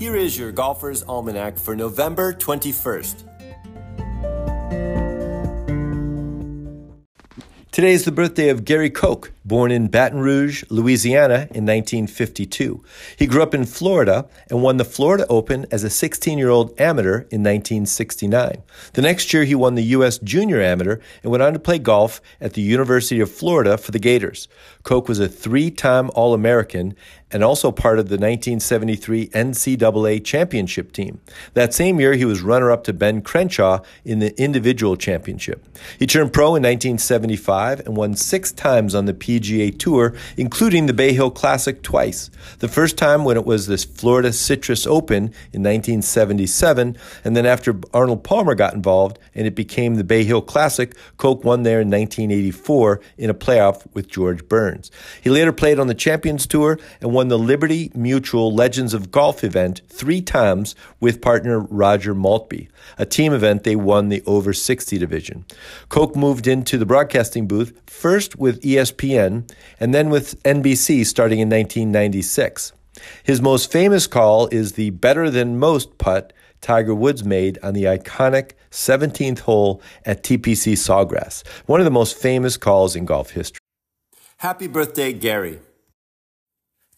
Here is your Golfer's Almanac for November 21st. Today is the birthday of Gary Koch, born in Baton Rouge, Louisiana in 1952. He grew up in Florida and won the Florida Open as a 16 year old amateur in 1969. The next year, he won the U.S. Junior Amateur and went on to play golf at the University of Florida for the Gators. Koch was a three time All American and also part of the 1973 NCAA championship team. That same year, he was runner up to Ben Crenshaw in the individual championship. He turned pro in 1975 and won six times on the PGA Tour, including the Bay Hill Classic twice. The first time when it was the Florida Citrus Open in 1977, and then after Arnold Palmer got involved and it became the Bay Hill Classic, Koch won there in 1984 in a playoff with George Burns. He later played on the Champions Tour and won the Liberty Mutual Legends of Golf event three times with partner Roger Maltby. A team event, they won the over 60 division. Koch moved into the broadcasting booth first with ESPN and then with NBC starting in 1996. His most famous call is the better than most putt Tiger Woods made on the iconic 17th hole at TPC Sawgrass, one of the most famous calls in golf history. Happy birthday, Gary.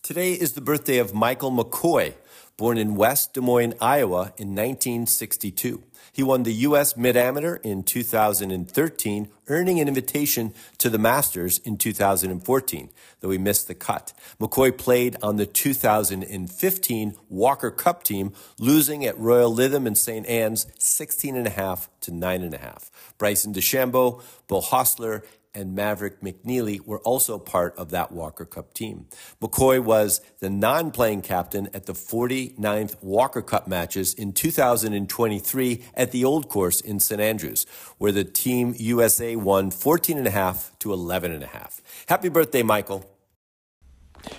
Today is the birthday of Michael McCoy, born in West Des Moines, Iowa in 1962. He won the U.S. Mid Amateur in 2013, earning an invitation to the Masters in 2014, though he missed the cut. McCoy played on the 2015 Walker Cup team, losing at Royal Lytham and St. Anne's 16.5 to 9.5. Bryson DeChambeau, Beau Hossler, and Maverick McNeely were also part of that Walker Cup team. McCoy was the non playing captain at the 49th Walker Cup matches in 2023 at the Old Course in St. Andrews, where the Team USA won 14.5 to 11.5. Happy birthday, Michael.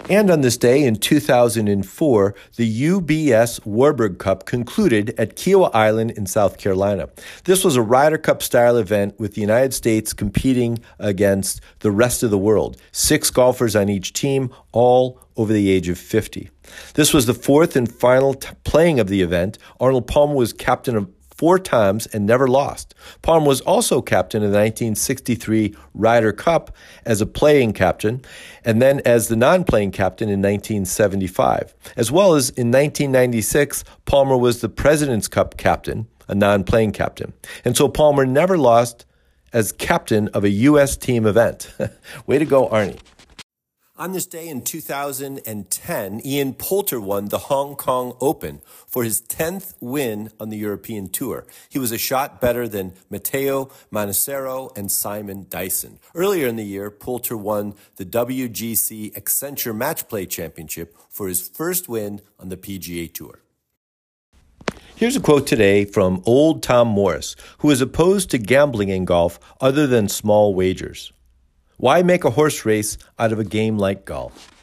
And on this day in 2004, the UBS Warburg Cup concluded at Kiawah Island in South Carolina. This was a Ryder Cup style event with the United States competing against the rest of the world. Six golfers on each team, all over the age of 50. This was the fourth and final t- playing of the event. Arnold Palmer was captain of four times and never lost. Palmer was also captain of the 1963 Ryder Cup as a playing captain, and then as the non playing captain in 1975. As well as in 1996, Palmer was the President's Cup captain, a non playing captain. And so Palmer never lost as captain of a U.S. team event. Way to go, Arnie. On this day in 2010, Ian Poulter won the Hong Kong Open for his 10th win on the European Tour. He was a shot better than Matteo Manassero and Simon Dyson. Earlier in the year, Poulter won the WGC Accenture Match Play Championship for his first win on the PGA Tour. Here's a quote today from old Tom Morris, who is opposed to gambling in golf other than small wagers. Why make a horse race out of a game like golf?